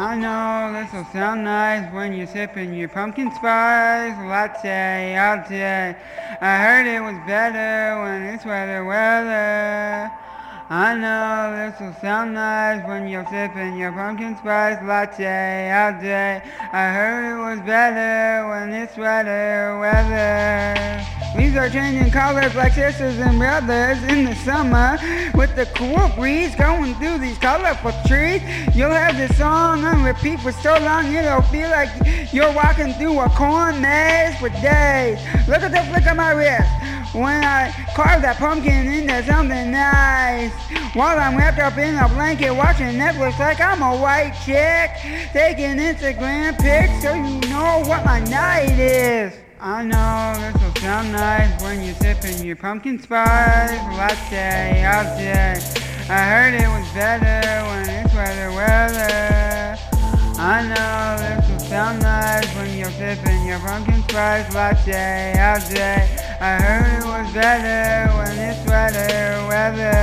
I know this will sound nice when you're sipping your pumpkin spice latte all day. I heard it was better when it's weather weather. I know this will sound nice when you're sipping your pumpkin spice latte all day. I heard it was better when it's weather weather. Leaves are changing colors like sisters and brothers in the summer. With the cool breeze going through these colorful trees, you'll have this song on repeat for so long it'll feel like you're walking through a corn maze for days. Look at the flick of my wrist when I carve that pumpkin into something nice. While I'm wrapped up in a blanket watching Netflix like I'm a white chick. Taking Instagram pics so you know what my night is. I know this will sound nice when you're sipping your pumpkin spice latte. I heard it was better when it's weather weather. I know this will sound nice when you're sipping your pumpkin spice latte. I heard it was better when it's weather weather.